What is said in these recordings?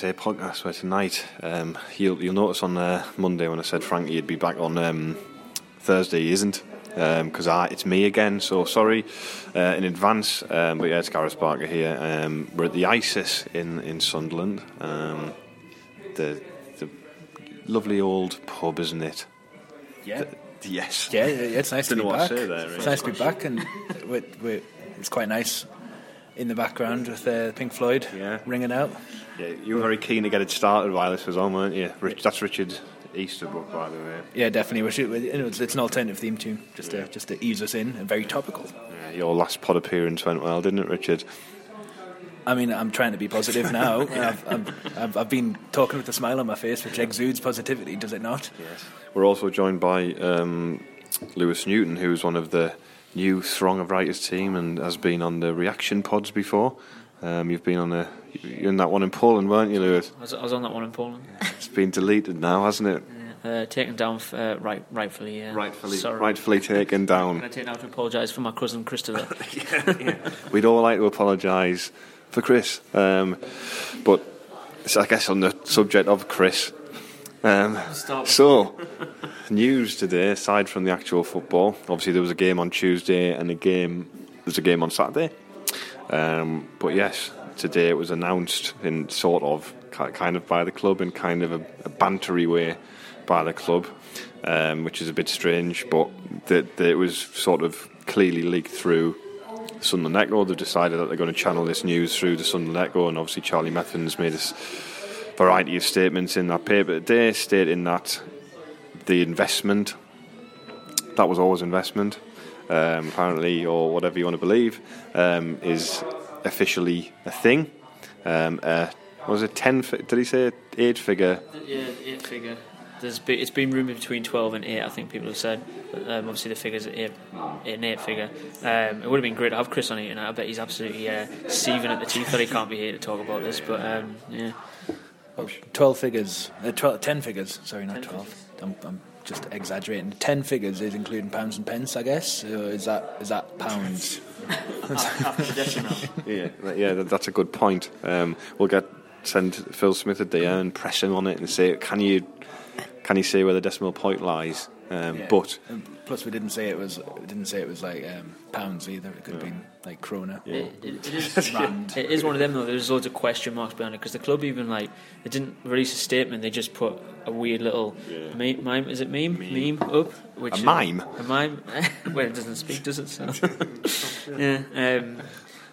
the Wise Men Say podcast. Where tonight, um, you'll you'll notice on uh, Monday when I said Frankie would be back on um, Thursday, he isn't because um, it's me again. So sorry uh, in advance. Um, but yeah, it's Gareth Barker here. Um, we're at the ISIS in in Sunderland. Um, the the lovely old pub, isn't it? Yeah. The, yes. Yeah, yeah, it's nice to be back. There, really. It's nice to be back, and we're, we're, it's quite nice in the background with uh, Pink Floyd yeah. ringing out. Yeah, you were very keen to get it started while this was on, weren't you? Rich, that's Richard Easterbrook, by the way. Yeah, definitely. It's, it's an alternative theme tune, just to just to ease us in, and very topical. Yeah, your last pod appearance went well, didn't it, Richard? I mean, I'm trying to be positive now. I've, I've, I've, been talking with a smile on my face, which exudes positivity, does it not? Yes. We're also joined by um, Lewis Newton, who's one of the new Throng of Writers team and has been on the reaction pods before. Um, you've been on a, you're in that one in Poland, weren't you, Lewis? I was, I was on that one in Poland. it's been deleted now, hasn't it? Uh, taken down uh, right, rightfully. Yeah. Rightfully, Sorry. rightfully taken down. I take now to apologise for my cousin Christopher. yeah, yeah. We'd all like to apologise for Chris, um, but I guess on the subject of Chris. Um, so, news today, aside from the actual football, obviously there was a game on Tuesday and a game. There's a game on Saturday. Um, but yes, today it was announced in sort of kind of by the club in kind of a, a bantery way by the club, um, which is a bit strange. But that it was sort of clearly leaked through Sunderland Echo. They've decided that they're going to channel this news through the Sunderland Echo, and obviously Charlie Methven's made a variety of statements in that paper today, stating that the investment that was always investment um, apparently, or whatever you want to believe, um, is officially a thing. Um, uh, was it ten? Did he say eight figure? Yeah, eight figure. There's been, it's been rumoured between twelve and eight. I think people have said. But, um, obviously, the figures eight, eight and eight figure. Um, it would have been great to have Chris on it, and I bet he's absolutely uh, seething at the teeth that he can't be here to talk about this. But um, yeah, oh, twelve figures, uh, 12, ten figures. Sorry, not twelve. I'm, I'm just exaggerating. Ten figures is including pounds and pence, I guess. Uh, is that is that pounds? yeah, yeah, that's a good point. Um, we'll get send Phil Smith a DM and press him on it and say, can you can you say where the decimal point lies? Um, yeah. But plus, we didn't say it was we didn't say it was like um, pounds either. It could have been like krona. Yeah. It, it, it, is, rand. it is one of them though. There's loads of question marks behind it because the club even like they didn't release a statement. They just put a weird little yeah. meme, mime. Is it meme? Meme, meme up. Which a mime. A mime. well, it doesn't speak, does it? So. yeah. Um,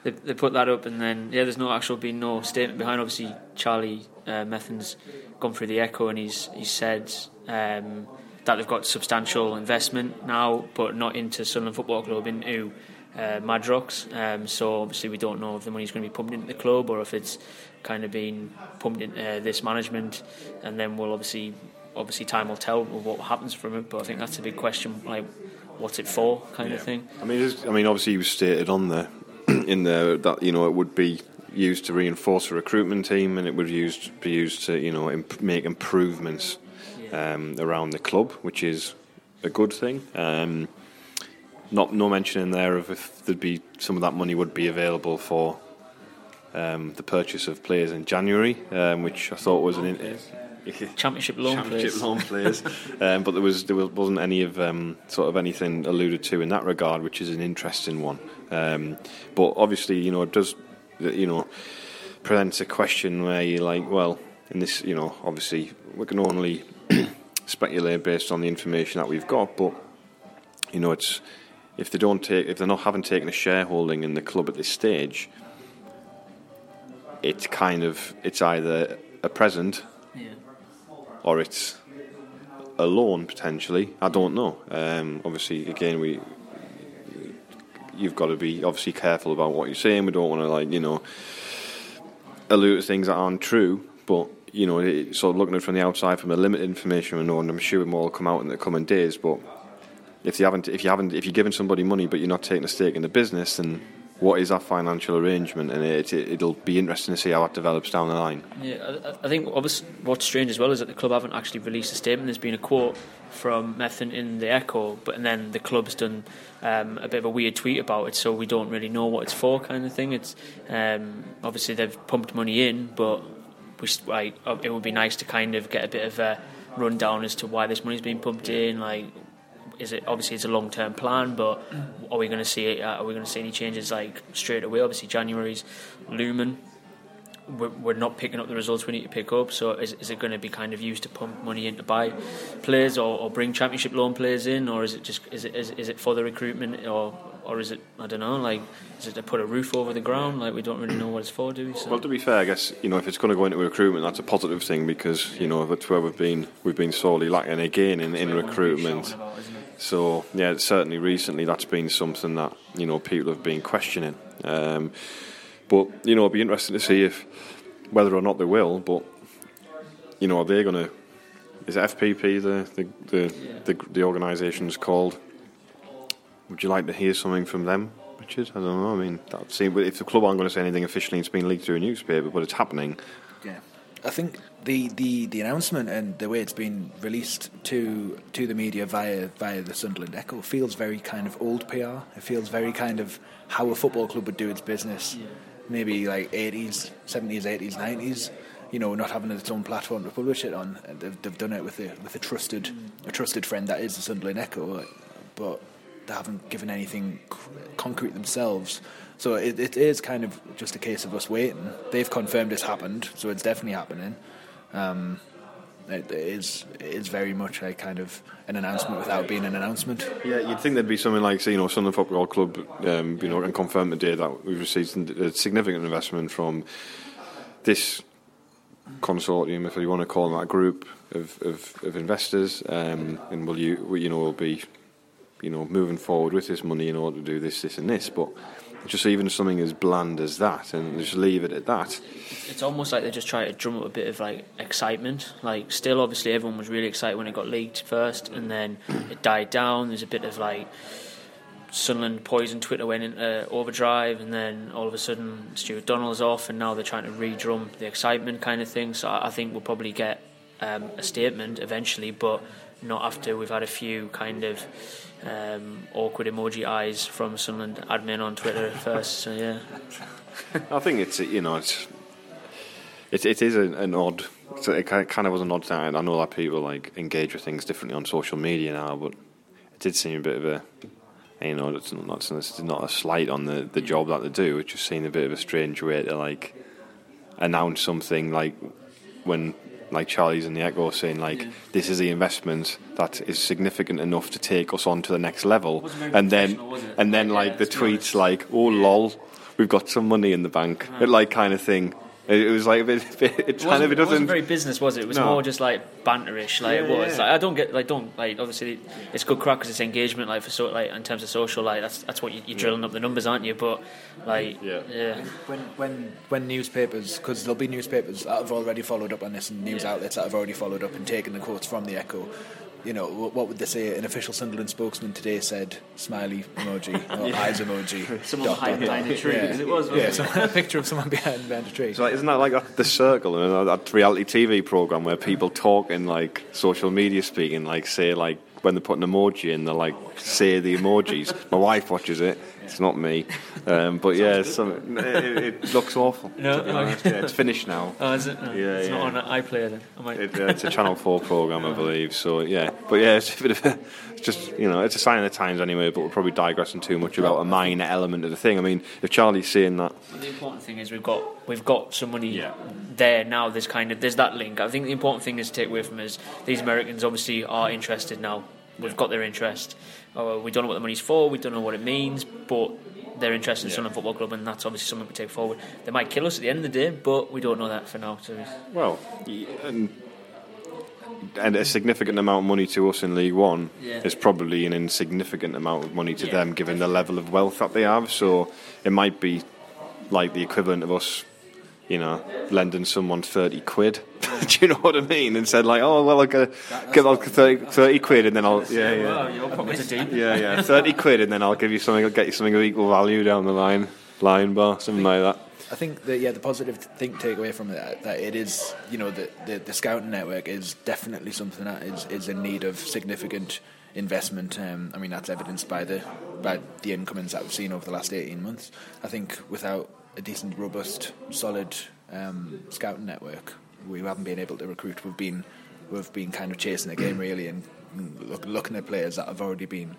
they, they put that up, and then yeah, there's no actual been no statement behind. Obviously, Charlie uh, Methven's gone through the echo, and he's he said. Um, that they've got substantial investment now, but not into Sunderland Football Club, into uh, Madrox. Um, so obviously we don't know if the money's going to be pumped into the club or if it's kind of being pumped into uh, this management, and then we'll obviously obviously time will tell what happens from it. But I think that's a big question, like what's it for, kind yeah. of thing. I mean, I mean, obviously you stated on there in there that you know it would be used to reinforce a recruitment team, and it would used be used to you know imp- make improvements um, around the club, which is a good thing. Um, not no mention in there of if there'd be some of that money would be available for um, the purchase of players in January, um, which I thought was an in, championship loan championship players. loan players. um, but there was there wasn't any of um, sort of anything alluded to in that regard, which is an interesting one. Um, but obviously, you know, it does you know presents a question where you're like, well, in this, you know, obviously we can only speculate based on the information that we've got, but you know, it's if they don't take, if they're not haven't taken a shareholding in the club at this stage, it's kind of it's either a present yeah. or it's a loan potentially. I don't know. Um, obviously, again, we you've got to be obviously careful about what you're saying. We don't want to like you know allude to things that aren't true, but you know, sort of looking at it from the outside, from the limited information we know, and I'm sure more will come out in the coming days. But if you haven't, if you haven't, if you're giving somebody money but you're not taking a stake in the business, then what is that financial arrangement, and it, it, will be interesting to see how that develops down the line. Yeah, I, I think what's strange as well is that the club haven't actually released a statement. There's been a quote from Methven in the Echo, but and then the club's done um, a bit of a weird tweet about it, so we don't really know what it's for, kind of thing. It's um, obviously they've pumped money in, but we, like, it would be nice to kind of get a bit of a rundown as to why this money's being pumped in, like is it obviously it's a long term plan, but are we going to see it? Uh, are we going to see any changes like straight away? Obviously, January's looming. We're, not picking up the results we need to pick up. So is, is it going to be kind of used to pump money in to buy players or, or bring championship loan players in, or is it just is it is, is it for the recruitment or or is it I don't know like is it to put a roof over the ground? Like we don't really know what it's for, do we? So. Well, to be fair, I guess you know if it's going to go into recruitment, that's a positive thing because you know that's where we've been we've been sorely lacking again in, in recruitment. So yeah, certainly recently that's been something that you know people have been questioning. Um, but you know, it'll be interesting to see if whether or not they will. But you know, are they going to? Is FPP the the the, the, the organisation's called? Would you like to hear something from them, Richard? I don't know. I mean, that seems if the club aren't going to say anything officially, it's been leaked through a newspaper, but it's happening. Yeah, I think the, the, the announcement and the way it's been released to to the media via via the Sunderland Echo feels very kind of old PR. It feels very kind of how a football club would do its business, yeah. Maybe like 80s, 70s, 80s, 90s. You know, not having its own platform to publish it on. They've, they've done it with a with a trusted a trusted friend that is the Sunderland Echo, but they haven't given anything concrete themselves. So it, it is kind of just a case of us waiting. They've confirmed it's happened, so it's definitely happening. Um, it is it is very much a kind of an announcement without being an announcement. Yeah, you'd think there'd be something like, say, you know, Sunderland Football Club, um, you know, and confirm today that we've received a significant investment from this consortium, if you want to call them that group of, of, of investors, um, and will you, you know, will be, you know, moving forward with this money in order to do this, this, and this, but just even something as bland as that and just leave it at that. It's almost like they're just trying to drum up a bit of like excitement. Like, still, obviously, everyone was really excited when it got leaked first, and then it died down. There's a bit of like Sunderland poison Twitter went into overdrive, and then all of a sudden Stewart Donald's off, and now they're trying to re-drum the excitement kind of thing. So I think we'll probably get um, a statement eventually, but not after we've had a few kind of um, awkward emoji eyes from Sunderland admin on Twitter first. So yeah, I think it's you know it's it, it is an, an odd. It kind of was an odd time. I know that people like engage with things differently on social media now, but it did seem a bit of a you know it's not it's not a slight on the, the job that they do. It just seemed a bit of a strange way to like announce something like when like Charlie's in the Echo saying like yeah. this is the investment that is significant enough to take us on to the next level, and then and then like the tweets like oh lol, we've got some money in the bank, uh-huh. like kind of thing. It, was like a bit. It, it kind of it, wasn't very business, was it? It was no. more just like banterish. Like yeah, it was. Yeah. Like, I don't get like don't like. Obviously, it's good crack because it's engagement. Like for so like in terms of social, like that's that's what you, are drilling up the numbers, aren't you? But like yeah, yeah. When when when newspapers, because there'll be newspapers that have already followed up on this, and news outlets that have already followed up and taken the quotes from the Echo you know, what would they say? An official Sunderland spokesman today said smiley emoji or yeah. eyes emoji. Someone dot, behind, behind a tree, yeah. it was. Yeah, some, a picture of someone behind, behind a tree. So like, isn't that like the circle and that reality TV program where people talk in like social media speaking, like say like when they put an emoji in, they like say the emojis. My wife watches it. It's not me, um, but yeah, some, it, it, looks awful. No, yeah, it's finished now. Oh, is it? No, yeah, it's yeah. not on iPlayer then. Might... It, uh, it's a Channel Four program, I believe. So yeah, but yeah, it's a bit of a, just you know, it's a sign of the times anyway. But we're probably digressing too much about a minor element of the thing. I mean, if Charlie's saying that, well, the important thing is we've got we've got some money yeah. there now. There's kind of there's that link. I think the important thing is to take away from is these Americans obviously are interested now. We've got their interest. Oh, we don't know what the money's for. We don't know what it means, but they're interested in yeah. Sunderland Football Club, and that's obviously something we take forward. They might kill us at the end of the day, but we don't know that for now. So. Well, and, and a significant amount of money to us in League One yeah. is probably an insignificant amount of money to yeah. them, given the level of wealth that they have. So it might be like the equivalent of us you know, lending someone 30 quid. Do you know what I mean? And said, like, oh, well, I'll get, get like 30, 30 quid and then I'll, yeah, yeah. Wow, your pockets are deep. Yeah, yeah, 30 quid and then I'll give you something, I'll get you something of equal value down the line. Lion Bar, something like that. I think that yeah, the positive thing to take away from it that it is you know the, the the scouting network is definitely something that is is in need of significant investment. Um, I mean that's evidenced by the by the incomings that we've seen over the last eighteen months. I think without a decent, robust, solid um, scouting network, we haven't been able to recruit. We've been we've been kind of chasing the game really and look, looking at players that have already been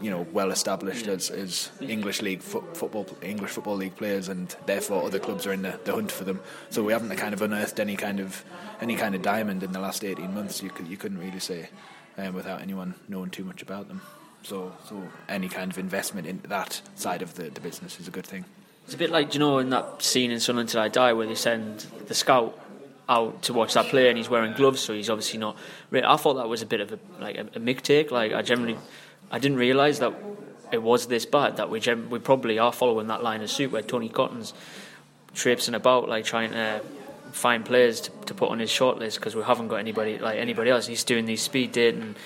you know well established as, as English league fo- football English football league players, and therefore other clubs are in the, the hunt for them. So we haven't kind of unearthed any kind of any kind of diamond in the last eighteen months. You could you couldn't really say um, without anyone knowing too much about them. So so any kind of investment in that side of the, the business is a good thing. It's a bit like you know in that scene in Sunderland Till I Die where they send the scout out to watch that player and he's wearing gloves, so he's obviously not. I thought that was a bit of a like a, a Mick take. Like I generally I didn't realise that it was this bad that we we probably are following that line of suit where Tony Coton's traipsing about like trying to find players to, to put on his shortlist because we haven't got anybody like anybody else. He's doing these speed dating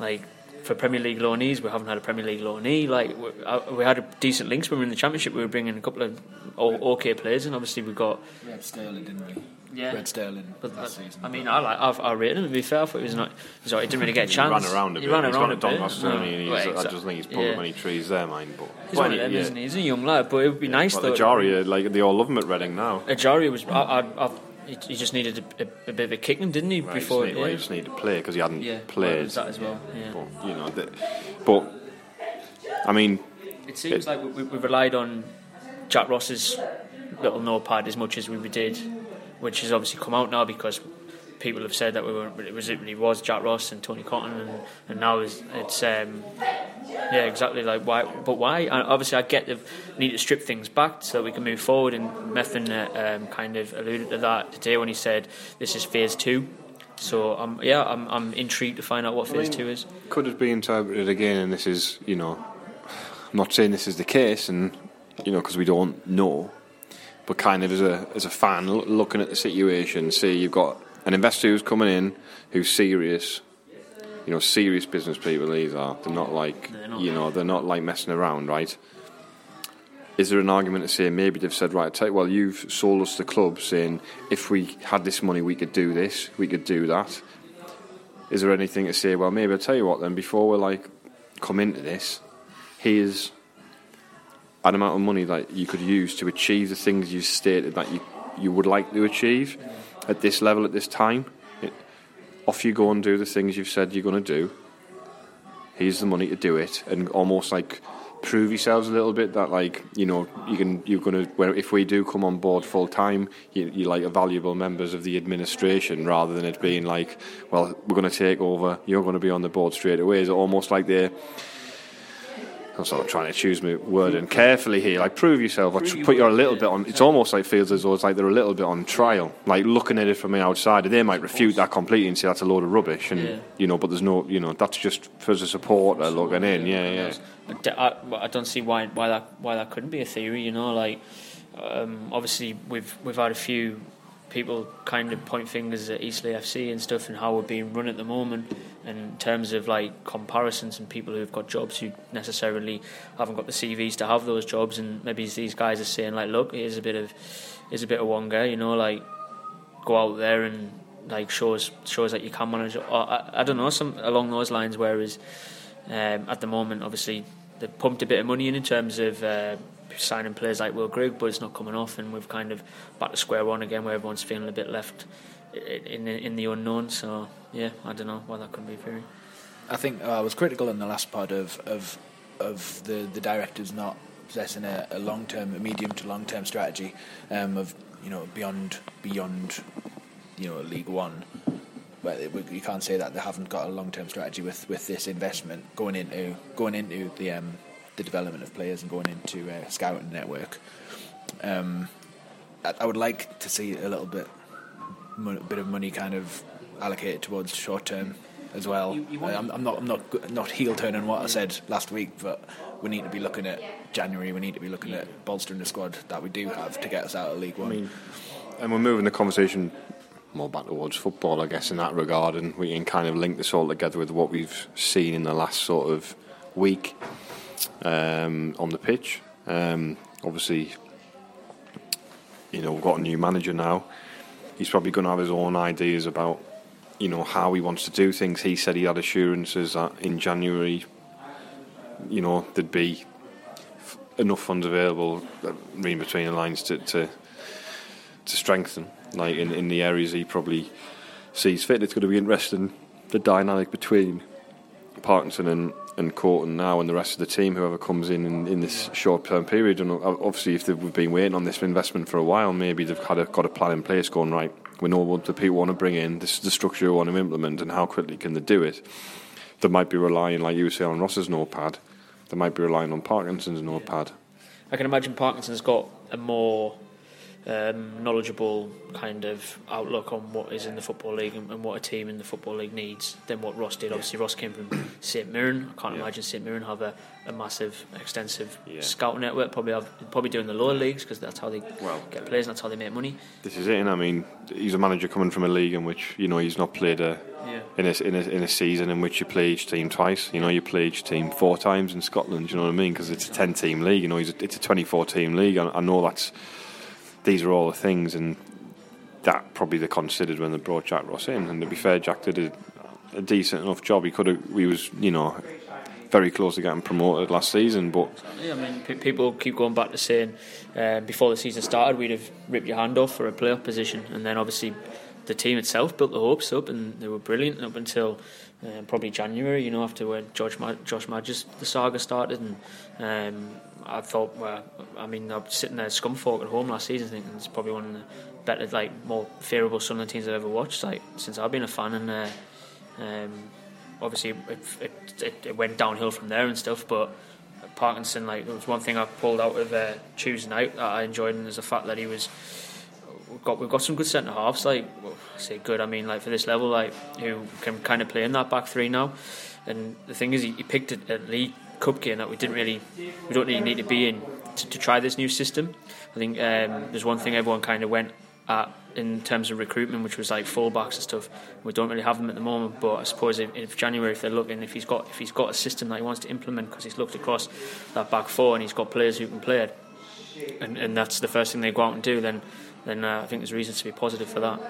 like for Premier League loanees. We haven't had a Premier League loanee. Like we, uh, we had a decent links when we were in the Championship. We were bringing a couple of okay players, and obviously we got. We had Sterling, didn't we? yeah. Red Sterling but, last season. I mean, I like I've, I rated him. To be fair, I thought he was not. Sorry, he didn't really get a chance. he ran around a bit. he bit. Ran he's around got a a Don bit. Master, and he, well, he's, I just think he's pulling yeah. many trees there, mine. But He's one of them, yeah. isn't he? He's a young lad, but it would be nice Well, though. Ejaria, like they all love him at Reading now. Ejaria was. I, I, I, he- he just needed a, a, a bit of a kicking, didn't he? Right, before, he just, need, well, he just needed to play because he hadn't yeah, played. that as well. Yeah. But you know, the, but I mean, It seems like we, we relied on Jack Ross's little notepad as much as we did, which has obviously come out now because people have said that we were it was it really was Jack Ross and Tony Coton and, and now it's, it's um, yeah exactly like why but why and obviously I get the need to strip things back so that we can move forward and Methven uh, um, kind of alluded to that today when he said this is phase two so um, yeah I'm, I'm intrigued to find out what phase mean- two is could it be interpreted again? And this is, you know, I'm not saying this is the case, and you know, because we don't know, but kind of as a as a fan looking at the situation, see you've got an investor who's coming in who's serious. You know, serious business people. These are. They're not like They're not. you know. They're not like messing around, right? Is there an argument to say maybe they've said right? Take well, you've sold us the club, saying if we had this money, we could do this, we could do that is there anything to say? Well, maybe I'll tell you what then. Before we like come into this, here's an amount of money that you could use to achieve the things you stated that you you would like to achieve at this level at this time. It, off you go and do the things you've said you're going to do. Here's the money to do it, and almost like prove yourselves a little bit that like you know you can you're going to if we do come on board full time you, you're like valuable members of the administration rather than it being like well we're going to take over you're going to be on the board straight away is almost like they're I'm sort of trying to choose my word and carefully here like prove yourself tr- put you a little bit on it's almost like feels as though it's like they're a little bit on trial like looking at it from the outside they might refute that completely and say that's a load of rubbish and Yeah. you know but there's no you know that's just for the supporter looking in yeah yeah I d- I, well, I don't see why why that why that couldn't be a theory. You know, like um, obviously we've we've had a few people kind of point fingers at Eastleigh FC and stuff and how we're being run at the moment. In terms of like comparisons and people who've got jobs who necessarily haven't got the CVs to have those jobs, and maybe these guys are saying like, look, here's a bit of here's a bit of Wonga. You know, like go out there and like shows shows that you can manage. Or, I, I don't know, some along those lines. Whereas um, at the moment, obviously, they've pumped a bit of money in in terms of uh, signing players like Will Grigg, but it's not coming off, and we've kind of back to square one again, where everyone's feeling a bit left in the, in the unknown. So yeah, I don't know why that couldn't be a theory. I think uh, I was critical in the last part of of of the the directors not possessing a, a long term, a medium to long term strategy um, of you know beyond beyond you know League One. But you can't say that they haven't got a long term strategy with, with this investment going into going into the um, the development of players and going into uh, scouting network. Um, I, I would like to see a little bit mo- bit of money kind of allocated towards short term as well. You- you Uh, I'm, I'm not I'm not not heel turning what I said last week, but we need to be looking at January. We need to be looking at bolstering the squad that we do have to get us out of League One. I mean, and we're moving the conversation more back towards football, I guess, in that regard, and we can kind of link this all together with what we've seen in the last sort of week um, on the pitch. Um, obviously, you know, we've got a new manager now. He's probably going to have his own ideas about, you know, how he wants to do things. He said he had assurances that in January, you know, there'd be f- enough funds available, uh, reading between the lines, to to, to strengthen, like in, in the areas he probably sees fit. It's going to be interesting the dynamic between Parkinson and and Coton now and the rest of the team, whoever comes in in, in this short term period. And uh, obviously, if they've been waiting on this investment for a while, maybe they've had a, got a plan in place going right. We know what the people want to bring in. This is the structure we want to implement, and how quickly can they do it? They might be relying, like you saying, on Ross's notepad. They might be relying on Parkinson's notepad. I can imagine Parkinson's got a more um, knowledgeable kind of outlook on what is in the football league and, and, what a team in the football league needs than what Ross did. Obviously, Ross came from St Mirren. I can't yeah. imagine St Mirren have a, a massive, extensive yeah. scout network. Probably have probably doing the lower leagues because that's how they well, get players. and That's how they make money. This is it. And I mean, he's a manager coming from a league in which you know he's not played a. Yeah. In a, in, a, in a season in which you play each team twice, you know you play each team four times in Scotland. You know what I mean? Because it's a ten team league. You know, it's a twenty four team league. I, I know that's these are all the things, and that probably they considered when they brought Jack Ross in. And to be fair, Jack did a, a decent enough job. He could have, he was, you know, very close to getting promoted last season. But yeah, I mean, p- people keep going back to saying uh, before the season started, we'd have ripped your hand off for a playoff position, and then obviously the team itself built the hopes up, and they were brilliant up until. Uh, probably January, you know, after when George Ma- Josh Maja the saga started, and um, I thought, well, I mean, I was sitting there Scunthorpe at home last season, thinking it's probably one of the better, like, more favourable Sunderland teams I've ever watched, like, since I've been a fan. And uh, um, obviously, it, it, it, went downhill from there and stuff. But Parkinson, like, it was one thing I pulled out of uh, Tuesday night that I enjoyed, and is the fact that he was. We've got we've got some good centre halves. Like, say good, I mean, like for this level, like who can kind of play in that back three now. And the thing is, he, he picked it at League Cup game that we didn't really, we don't really need to be in to, to try this new system. I think um, there's one thing everyone kind of went at in terms of recruitment, which was like fullbacks and stuff. We don't really have them at the moment, but I suppose if, if January, if they're looking, if he's got if he's got a system that he wants to implement, because he's looked across that back four and he's got players who can play it, and, and that's the first thing they go out and do, then then uh, I think there's reasons to be positive for that.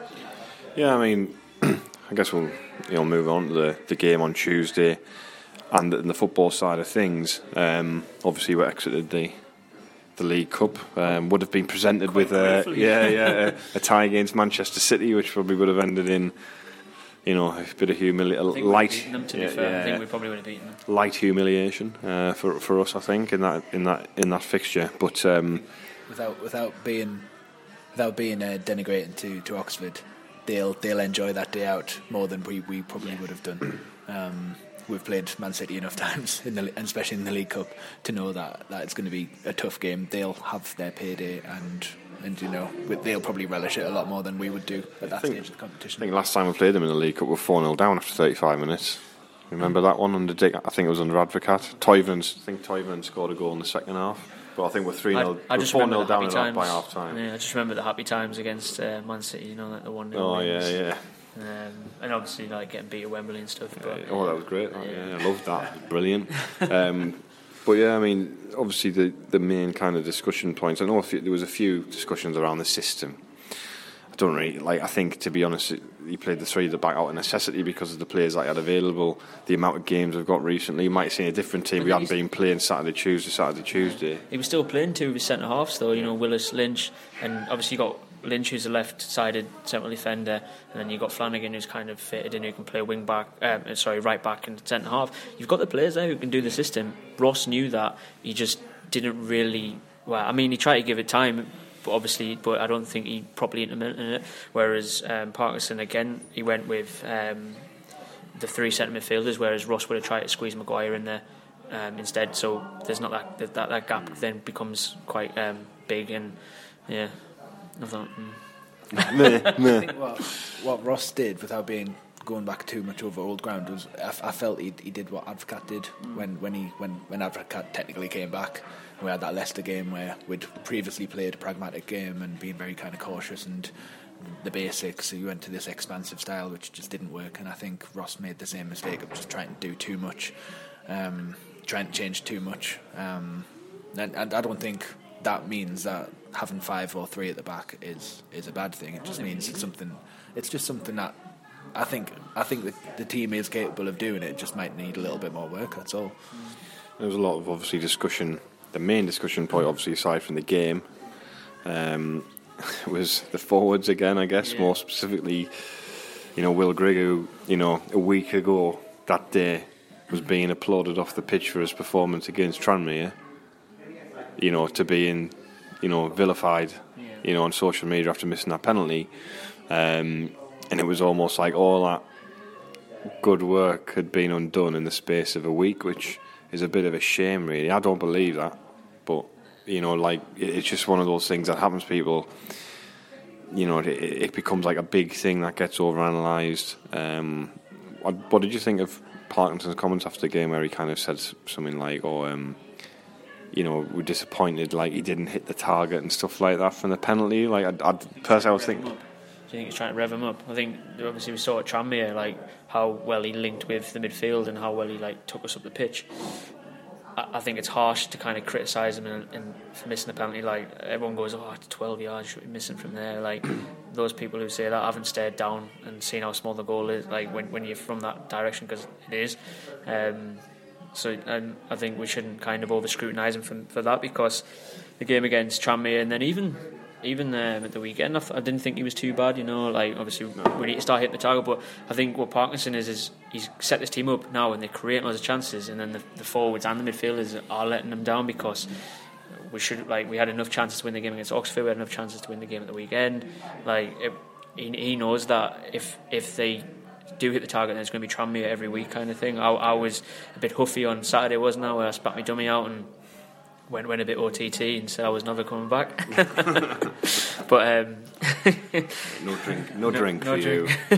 Yeah, I mean, I guess we'll you know move on to the, the game on Tuesday and in the football side of things, um, obviously we exited the the League Cup. Um, would have been presented with a yeah yeah a, a, tie against Manchester City, which probably would have ended in. You know, a bit of humiliation, light. Them, to yeah, be fair. Yeah, I think we probably would have beaten them. Light humiliation uh, for for us, I think, in that in that in that fixture. But um, without without being without being uh, denigrating to, to Oxford, they'll they'll enjoy that day out more than we, we probably would have done. Um, we've played Man City enough times, in the, especially in the League Cup, to know that, that it's going to be a tough game. They'll have their payday and and you know they'll probably relish it a lot more than we would do at that think, stage of the competition. I think last time we played them in the League Cup, we were four 0 down after thirty five minutes. Remember that one under Dick? I think it was under Advocaat. Toivonen, I think Toivonen scored a goal in the second half. But I think we're three 0 I, I just 4 0 down times, by half time. Yeah, I just remember the happy times against uh, Man City. You know, like the one. Oh yeah, yeah. Um, and obviously like getting beat at Wembley and stuff. But, oh, that was great. Oh, yeah, I loved that. Brilliant. Um, but yeah, I mean, obviously the the main kind of discussion points. I know few, there was a few discussions around the system. Don't really like. I think to be honest, he played the three at the back out of necessity because of the players that he had available. The amount of games we've got recently, you might see a different team. We hadn't been playing Saturday, Tuesday, Saturday, Tuesday. He was still playing two of his centre halves though. You know, Willis, Lynch, and obviously you got Lynch, who's a left-sided central defender, and then you've got Flanagan, who's kind of fitted in, who can play wing back, um, sorry, right back and centre half. You've got the players there who can do the system. Ross knew that. He just didn't really. Well, I mean, he tried to give it time, but obviously, but I don't think he properly implemented it. Whereas um, Parkinson, again, he went with um, the three centre midfielders, whereas Ross would have tried to squeeze Maguire in there um, instead. So there's not that that, that gap then becomes quite um, big, and yeah. I thought. Mm. I think what, what Ross did, without being going back too much over old ground, was I, I felt he, he did what Advocaat did mm. when, when he when when Advocaat technically came back. We had that Leicester game where we'd previously played a pragmatic game and been very kind of cautious and the basics. So you went to this expansive style, which just didn't work. And I think Ross made the same mistake of just trying to do too much, um, trying to change too much. Um, and, and I don't think that means that having five or three at the back is is a bad thing. It just means it's something. It's just something that I think I think the, the team is capable of doing it. Just might need a little bit more work. That's all. There was a lot of obviously discussion. The main discussion point, obviously, aside from the game, um, was the forwards again. I guess yeah. more specifically, you know, Will Grigg, who you know a week ago that day was being applauded off the pitch for his performance against Tranmere. You know, to being, you know, vilified, yeah. you know, on social media after missing that penalty, um, and it was almost like all that good work had been undone in the space of a week, which is a bit of a shame, really. I don't believe that, but you know, like it's just one of those things that happens to people. You know, it, it becomes like a big thing that gets overanalyzed. Um, what, what did you think of Parkinson's comments after the game, where he kind of said something like, "Oh, um, you know, we're disappointed, like he didn't hit the target and stuff like that from the penalty." Like, I, I personally, I was thinking. Do you think he's trying to rev him up? I think obviously we saw at Tranmere like how well he linked with the midfield and how well he like took us up the pitch. I, think it's harsh to kind of criticise him and, and, for missing the penalty. Like everyone goes, "Oh, it's 12 yards, should be missing from there." Like those people who say that haven't stared down and seen how small the goal is. Like when when you're from that direction, because it is. Um, so um, I think we shouldn't kind of over scrutinise him for, for that because the game against Tranmere and then even even um, at the weekend, I, I, didn't think he was too bad. You know, like obviously we need to start hitting the target, but I think what Parkinson is is he's set this team up now, and they're creating lots of chances, and then the, the forwards and the midfielders are letting them down because we should like we had enough chances to win the game against Oxford, we had enough chances to win the game at the weekend. Like it, he, he knows that if if they do hit the target, then it's going to be Tranmere every week kind of thing. I, I was a bit huffy on Saturday, wasn't I, where I spat my dummy out and went went a bit OTT and said I was never coming back. but um, no drink, no, no drink no for drink. you.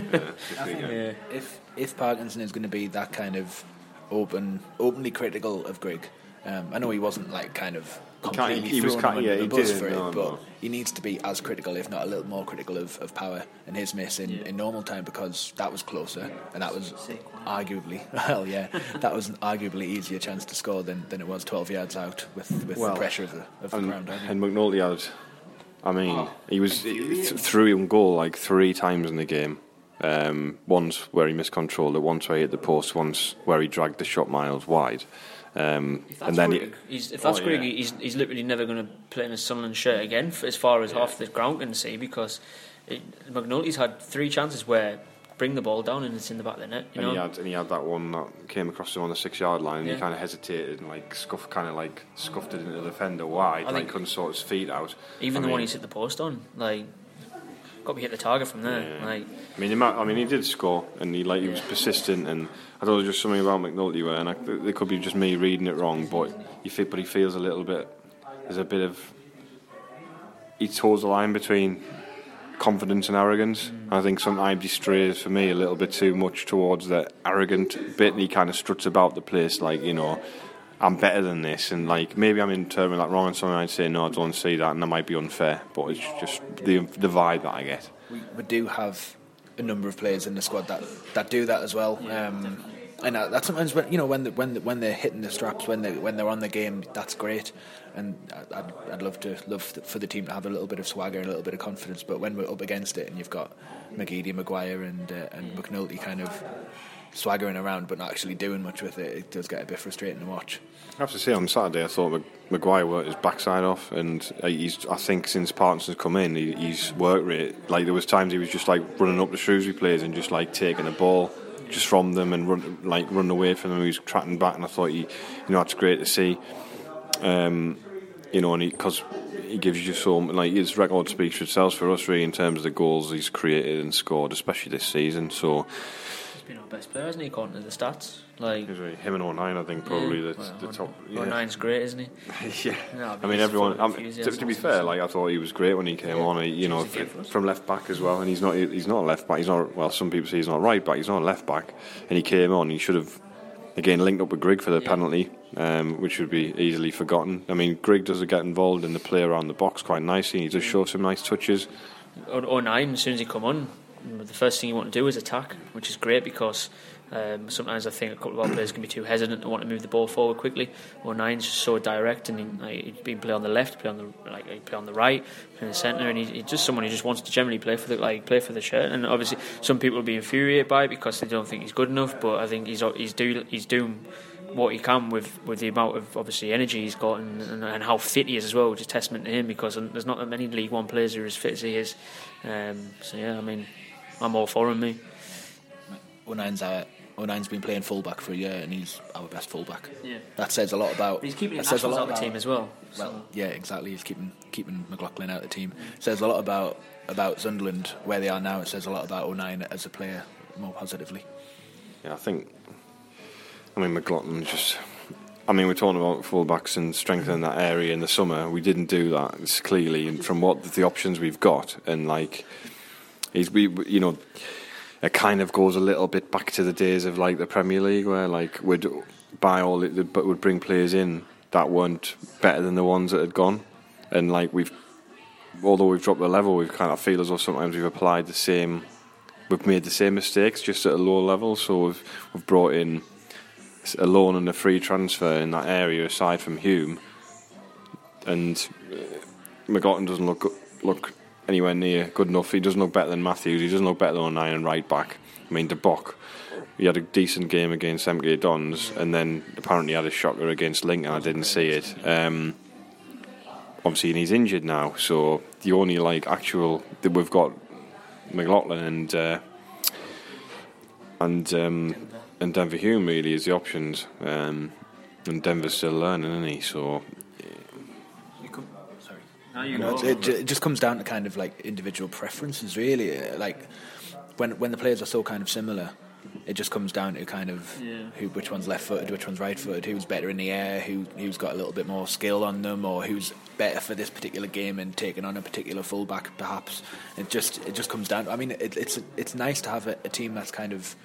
yeah, yeah. If if Parkinson is going to be that kind of open, openly critical of Grigg, um, I know he wasn't like kind of completely he, he was kind, yeah, he did, for it, no, but no. he needs to be as critical, if not a little more critical, of, of power and his miss in, yeah. in normal time because that was closer and that was arguably, well, yeah, that was an arguably easier chance to score than, than it was 12 yards out with, with well, the pressure of the, of the ground. And McNulty had, I mean, oh, he was th- through on goal like three times in the game. Um, once where he miscontrolled it, once where he hit the post, once where he dragged the shot miles wide. Um, and then he, he's, if that's oh, yeah. he's, he's literally never going to play in a Sunderland shirt again, for, as far as yeah. half the ground can see, because it, McNulty's had three chances where bring the ball down and it's in the back of the net. and know? he had and he had that one that came across him on the six yard line, and yeah. he kind of hesitated and like scuffed, kind of like scuffed it into the defender wide, I like couldn't sort his feet out. Even I the mean, one he's hit the post on, like got to hit the target from there. Yeah. Like, I mean, he might, I mean, he did score, and he like he was persistent, and I thought there was just something about McNulty where, and I, it could be just me reading it wrong, but but he feels a little bit. There's a bit of he toes the line between confidence and arrogance. Mm. I think sometimes he strays for me a little bit too much towards the arrogant bit, and he kind of struts about the place like you know. I'm better than this, and like maybe I'm interpreting that wrong, and someone might say no, I don't see that, and that might be unfair. But it's just the the vibe that I get. We, we do have a number of players in the squad that, that do that as well. Yeah, um, and that's sometimes when you know when the, when the, when they're hitting the straps, when they when they're on the game, that's great. And I'd, I'd love to love for the team to have a little bit of swagger and a little bit of confidence. But when we're up against it, and you've got McGeady, Maguire, and uh, and McNulty kind of swaggering around but not actually doing much with it, it does get a bit frustrating to watch. Have to say, on Saturday, I thought Maguire worked his backside off, and uh, he's. I think since Parkinson's come in, he, he's worked rate. Like there was times he was just like running up the Shrewsbury players and just like taking the ball just from them and run like run away from them. He was tracking back, and I thought he, you know, that's great to see. Um, you know, and because he, he, gives you so like his record speaks for itself for us really in terms of the goals he's created and scored, especially this season. So been our best player, hasn't he? According to the stats, like him and O'Nien, I think probably yeah. the, well, the top. Yeah. O'Nien's great, isn't he? yeah. No, I mean, everyone. to, to, be fair, like I thought he was great when he came yeah. on. He, you know, from left back as well, and he's not. He's not a left back. He's not. Well, some people say he's not right back. He's not a left back, and he came on. He should have. Again, linked up with Grigg for the yeah. penalty, um, which would be easily forgotten. I mean, Grigg does get involved in the play around the box quite nicely. He does show some nice touches. O'Nien, as soon as he come on, the first thing you want to do is attack, which is great because Um, sometimes I think a couple of our players can be too hesitant and want to move the ball forward quickly. O'Nien's just so direct, and he, like, he'd been play on the left, play on the like he play on the right, play in the centre, and he's, just someone who just wants to generally play for the like play for the shirt. And obviously, some people will be infuriated by it because they don't think he's good enough. But I think he's he's do he's doing what he can with, with the amount of obviously energy he's got and, and, and, how fit he is as well, which is testament to him because there's not that many League One players who are as fit as he is. Um, so yeah, I mean, I'm all for him. Me. O'Nien's our O'Nien's been playing fullback for a year and he's our best fullback. Yeah. That says a lot about. But he's keeping that says a lot out of the team as well. So. Well, yeah, exactly. He's keeping keeping McLaughlin out of the team. Mm. Says a lot about about Sunderland where they are now. It says a lot about O'Nien as a player more positively. Yeah, I think. I mean, McLaughlin just. I mean, we're talking about fullbacks and strengthening that area in the summer. We didn't do that. It's clearly, and from what the options we've got, and like, he's we you know it kind of goes a little bit back to the days of like the Premier League where like we'd buy all but would bring players in that weren't better than the ones that had gone, and like we've although we've dropped the level, we've kind of feel as though sometimes we've applied the same, we've made the same mistakes just at a lower level. So we've we've brought in a loan and a free transfer in that area aside from Hume, and uh, McLaughlin doesn't look look anywhere near good enough. He doesn't look better than Matthews. He doesn't look better than O'Nien and right back. I mean, De Bock, he had a decent game against MK Dons, and then apparently had a shocker against Lincoln. I didn't see it. Um, obviously, he's injured now, so the only like actual that we've got McLaughlin and uh, and um, and Denver Hume really is the options. Um, and Denver's still learning, isn't he? So you know, it, it, just comes down to kind of like individual preferences, really. Like when when the players are so kind of similar, it just comes down to kind of yeah. who, which one's left-footed, which one's right-footed, who's better in the air, who who's got a little bit more skill on them, or who's better for this particular game and taking on a particular fullback, perhaps. It just it just comes down. To, I mean, it, it's it's nice to have a, a, team that's kind of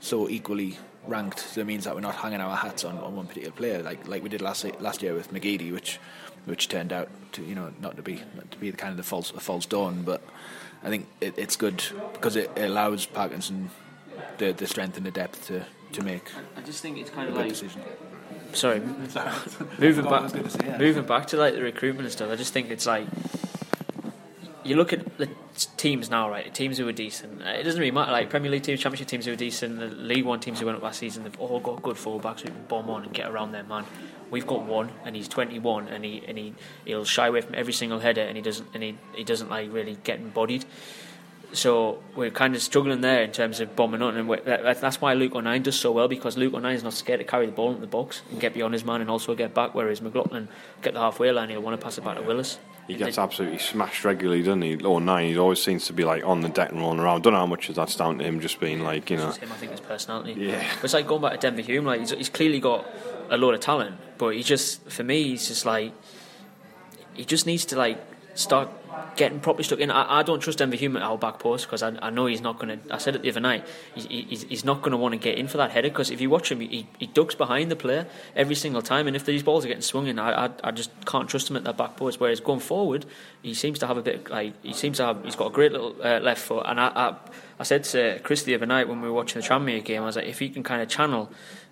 so equally ranked. So it means that we're not hanging our hats on, on one particular player, like like we did last last year with McGeady, which which turned out to you know not to be not to be the kind of the false a false dawn. But I think it, it's good because it, it, allows Parkinson the the strength and the depth to, to make. I just think it's kind of like. Decision. Sorry, moving back, say, yeah. moving back to like the recruitment and stuff. I just think it's like you look at the teams now, right? The Teams who are decent. Uh, it doesn't really matter. Like Premier League teams, Championship teams who are decent, the League One teams who went up last season. They've all got good fullbacks who can bomb on and get around their man. We've got one, and he's 21, and he and he he'll shy away from every single header, and he doesn't and he, he doesn't like really get embodied. So we're kind of struggling there in terms of bombing on, and that's why Luke O'Nien does so well because Luke O'Nien is not scared to carry the ball into the box and get beyond his man and also get back. Whereas McLaughlin get the halfway line, he'll want to pass it back to Willis. He gets absolutely smashed regularly, doesn't he? O'Nien, he always seems to be like on the deck and rolling around. Don't know how much of that's down to him just being like you know. him, I think his personality. Yeah, but it's like going back to Denver Hume. Like he's, he's clearly got a lot of talent, but he just for me he's just like he just needs to like start getting properly stuck in. I, I don't trust Denver Hume at our back post because I, I know he's not going to. I said it the other night. He, he's, he's not going to want to get in for that header because if you watch him, he, he ducks behind the player every single time. And if these balls are getting swung in, I, I, I just can't trust him at that back post. Whereas going forward, he seems to have a bit like he seems to have. He's got a great little uh, left foot. And I, I, I said to Chris the other night when we were watching the Tranmere game, I was like, if he can kind of channel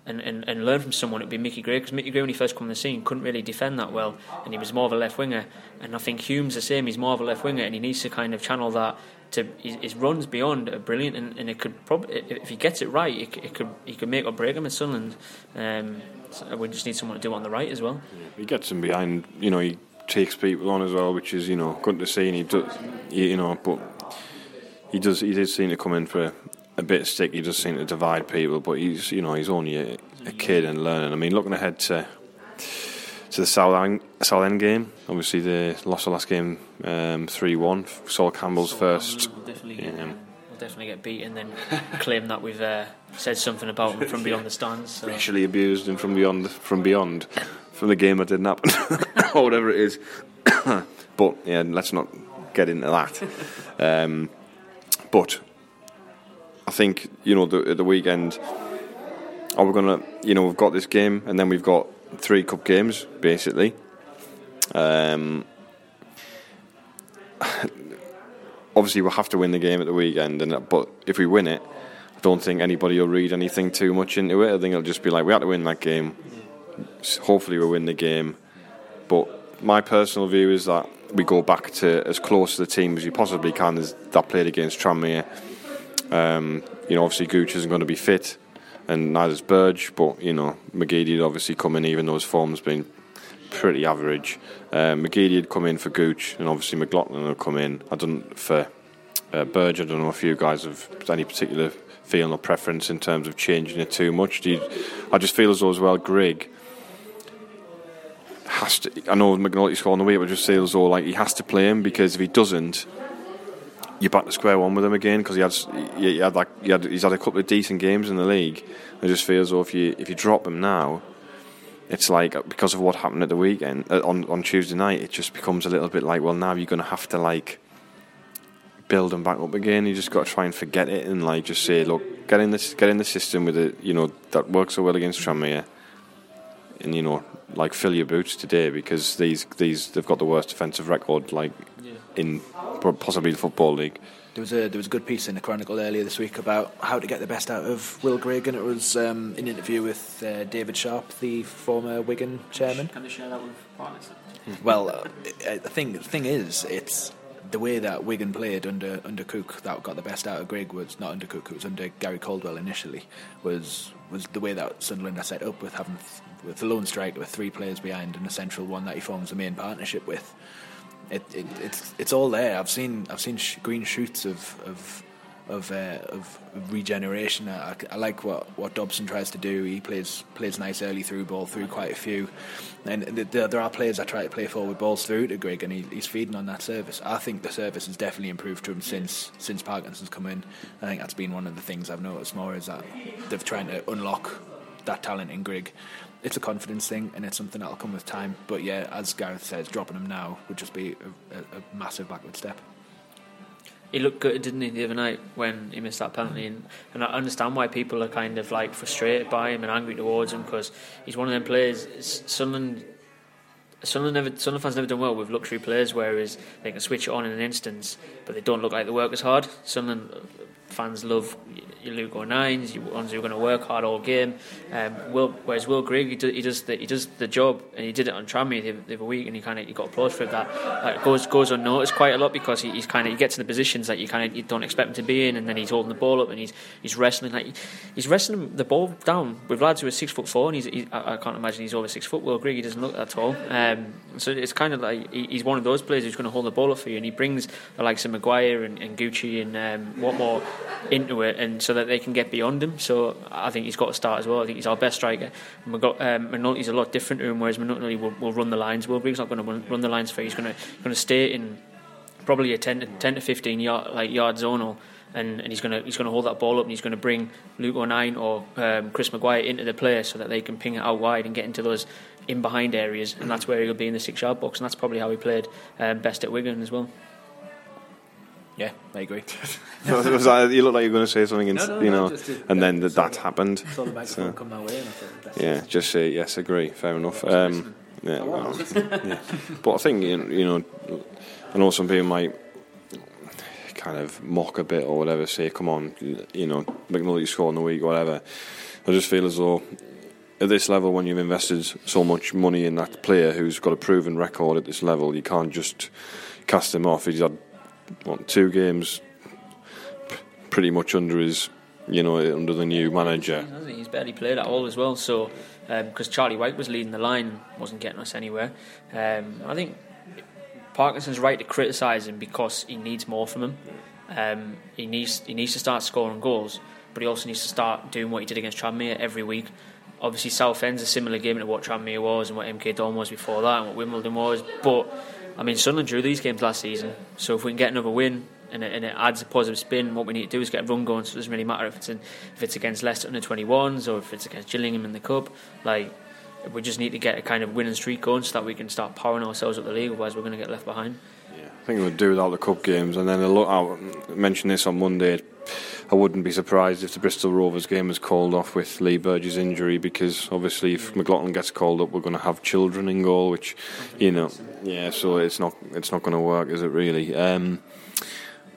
and, and, and learn from someone, it'd be Mickey Gray. Because Mickey Gray, when he first came on the scene, couldn't really defend that well, and he was more of a left winger. And I think Hume's the same; he's more of a left winger, and he needs to kind of channel that to his, his runs beyond are brilliant, and, and it could probably if he gets it right, it, it could he could make or break him at Sunderland. Um, so we just need someone to do it on the right as well. He gets him behind, you know. He takes people on as well, which is you know good to see, and he does, you know, but he does he did seem to come in for a bit stick. He does seem to divide people, but he's you know he's only a, a kid and learning. I mean, looking ahead to to the Southend, Southend game, obviously they lost the last game um, three um, one. Sol Campbell's Sol first. Campbell definitely, yeah. we'll definitely get beat and then claim that we've uh, said something about him from beyond the stands. So. Racially abused him from beyond from beyond from the game that didn't happen or whatever it is. but yeah, let's not get into that. Um, but I think you know the the weekend. Are we gonna? You know, we've got this game, and then we've got three cup games basically. Um, obviously, we'll have to win the game at the weekend, and but if we win it, I don't think anybody will read anything too much into it. I think it'll just be like we had to win that game. Hopefully, we'll win the game. But my personal view is that we go back to as close to the team as you possibly can as that played against Tranmere. Um, you know, obviously Gooch isn't going to be fit, and neither is Burge. But you know, McGeady would obviously come in, even though his form's been pretty average. Uh, McGeady would come in for Gooch, and obviously McLaughlin will come in. I don't for uh, Burge. I don't know if you guys have any particular feeling or preference in terms of changing it too much. You, I just feel as though as well, Grigg has to. I know McNulty's scoring the way, but just feel as though like he has to play him because if he doesn't, you're back to square one with him again because he had he had like he had, he's had a couple of decent games in the league. I just feel as though if you if you drop him now, it's like because of what happened at the weekend uh, on on Tuesday night, it just becomes a little bit like well now you're going to have to like build them back up again. You just got to try and forget it and like just say, look, get in this, get in the system with it. You know that works so well against Tranmere, and you know like fill your boots today because these these they've got the worst defensive record like. In possibly the football league. There was a there was a good piece in the Chronicle earlier this week about how to get the best out of Will Grigg, and it was um, an interview with uh, David Sharpe, the former Wigan chairman. Can they share that with partners? Well, uh, the thing the thing is, it's the way that Wigan played under under Cook that got the best out of Grigg was not under Cook, it was under Gary Caldwell initially. Was was the way that Sunderland are set up with having with the lone striker with three players behind and a central one that he forms the main partnership with. It, it it's it's all there. I've seen I've seen sh- green shoots of of of, uh, of regeneration. I, I, like what, what Dobson tries to do. He plays plays nice early through ball through quite a few, and there, there are players I try to play forward balls through to Grigg, and he, he's feeding on that service. I think the service has definitely improved to him since since Parkinson's come in. I think that's been one of the things I've noticed more is that they've trying to unlock that talent in Grigg. It's a confidence thing, and it's something that'll come with time. But yeah, as Gareth says, dropping him now would just be a, a, a massive backward step he looked good, didn't he, the other night when he missed that penalty? And, and I understand why people are kind of like frustrated by him and angry towards him because he's one of them players. Sunderland, Sunderland, never, Sunderland fans never done well with luxury players, whereas they can switch it on in an instance, but they don't look like they work as hard. Sunderland fans love your Luke O'Niens, you ones who are going to work hard all game. Um, Will, whereas Will Grigg, he, do, he does the, he does the job, and he did it on Tranmere the, the other week, and he kind of got applause for that. Uh, goes goes unnoticed quite a lot because he, he's kind of he gets in the positions that you kind of you don't expect him to be in, and then he's holding the ball up and he's he's wrestling like he's wrestling the ball down with lads who are six foot four, and he's, he, I, I, can't imagine he's over six foot. Will Grigg, he doesn't look that tall, um, so it's kind of like he, he's one of those players who's going to hold the ball up for you, and he brings the likes of Maguire and, and Gucci and um, Watmore into it, and so that they can get beyond him. So I think he's got to start as well. I think he's our best striker. And got um, a lot different to him, whereas McNulty will, will run the lines. Will Grigg's not going to run the lines for. He's going to going to stay in probably a 10 to, 10 to 15 yard like yard zonal. And, and he's going to he's going to hold that ball up and he's going to bring Luke O'Nien or um, Chris Maguire into the play so that they can ping it out wide and get into those in behind areas and that's where he'll be in the six yard box and that's probably how he played um, best at Wigan as well. Yeah, I agree. was that, you look like you're going to say something, in, no, no, you know, no, and then that, that happened. Saw the microphone so, come my way, and I thought, yeah, just say yes, agree, fair enough. Um, yeah, well, yeah, but I think you know, I know some people might kind of mock a bit or whatever, say, come on, you know, McNulty score in the week, or whatever. I just feel as though at this level, when you've invested so much money in that player who's got a proven record at this level, you can't just cast him off. He's had what, two games pretty much under his, you know, under the new manager. He's barely played at all as well. So because um, Charlie Wyke was leading the line, wasn't getting us anywhere. Um, I think Parkinson's right to criticise him because he needs more from him. Um, he needs he needs to start scoring goals, but he also needs to start doing what he did against Tranmere every week. Obviously, Southend's a similar game to what Tranmere was and what MK Don was before that, and what Wimbledon was, but I mean, Sunderland drew these games last season, so if we can get another win and it, and it adds a positive spin, what we need to do is get a run going. So it doesn't really matter if it's in, if it's against Leicester under 21s or if it's against Gillingham in the cup. Like we just need to get a kind of winning streak going so that we can start powering ourselves up the league. Otherwise, we're going to get left behind. Yeah, I think we'll do without the cup games, and then I mentioned this on Monday. I wouldn't be surprised if the Bristol Rovers game was called off with Lee Burge's injury because obviously if McLaughlin gets called up, we're going to have children in goal, which you know, yeah. So it's not it's not going to work, is it really? Um,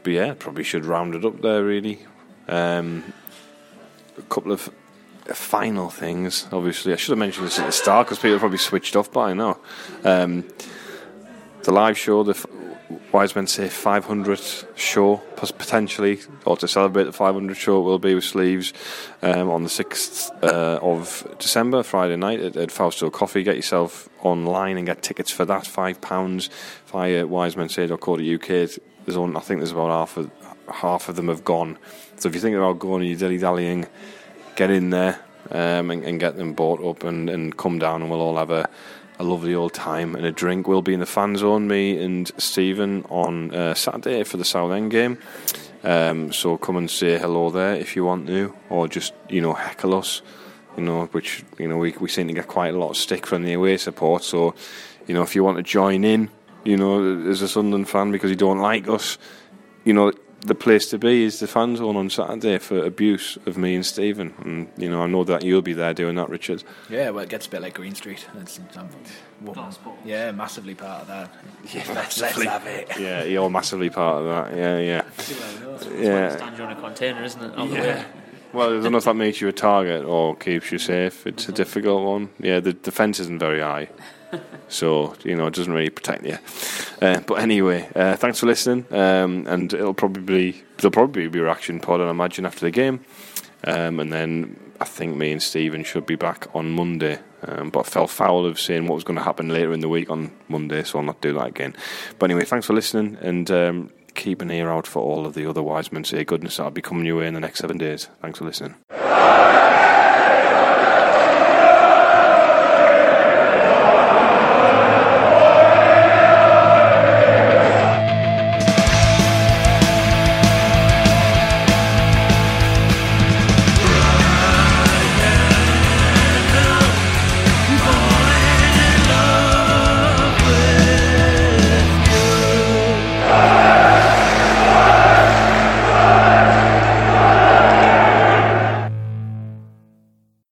but yeah, probably should round it up there really. Um, a couple of final things. Obviously, I should have mentioned this at the start because people probably switched off by now. Um, the live show, the wise men say 500 show potentially, or to celebrate the 500 show, will be with sleeves um, on the 6th uh, of December, Friday night at, at Fausto Coffee. Get yourself online and get tickets for that, £5 via wisemensay.co.uk. There's only, I think there's about half of, half of them have gone. So if you think about going and you're dilly dallying, get in there um, and, and, get them bought up and, and come down, and we'll all have a a lovely old time and a drink. We'll be in the fan zone, me and Stephen, on uh, Saturday for the Southend game. Um, so come and say hello there if you want to, or just you know heckle us. You know, which you know we we seem to get quite a lot of stick from the away support. So, you know, if you want to join in, you know, as a Sunderland fan because you don't like us, you know, the place to be is the fan zone on Saturday for abuse of me and Stephen. And, you know, I know that you'll be there doing that, Richard. Yeah, well, it gets a bit like Green Street. It's, um, yeah, massively part of that. Yeah, let's, let's have it. Yeah, you're massively part of that. Yeah, yeah. yeah. Stand you on a container, isn't it? yeah. Well, I don't know if that makes you a target or keeps you safe. It's a difficult one. Yeah, the fence isn't very high. so you know it doesn't really protect you. Uh, but anyway, uh, thanks for listening, um, and it'll probably there'll probably be a reaction pod, I imagine, after the game, um, and then I think me and Stephen should be back on Monday. Um, but I fell foul of saying what was going to happen later in the week on Monday, so I'll not do that again. But anyway, thanks for listening, and um, keep an ear out for all of the other wise men say goodness that'll be coming your way in the next seven days. Thanks for listening.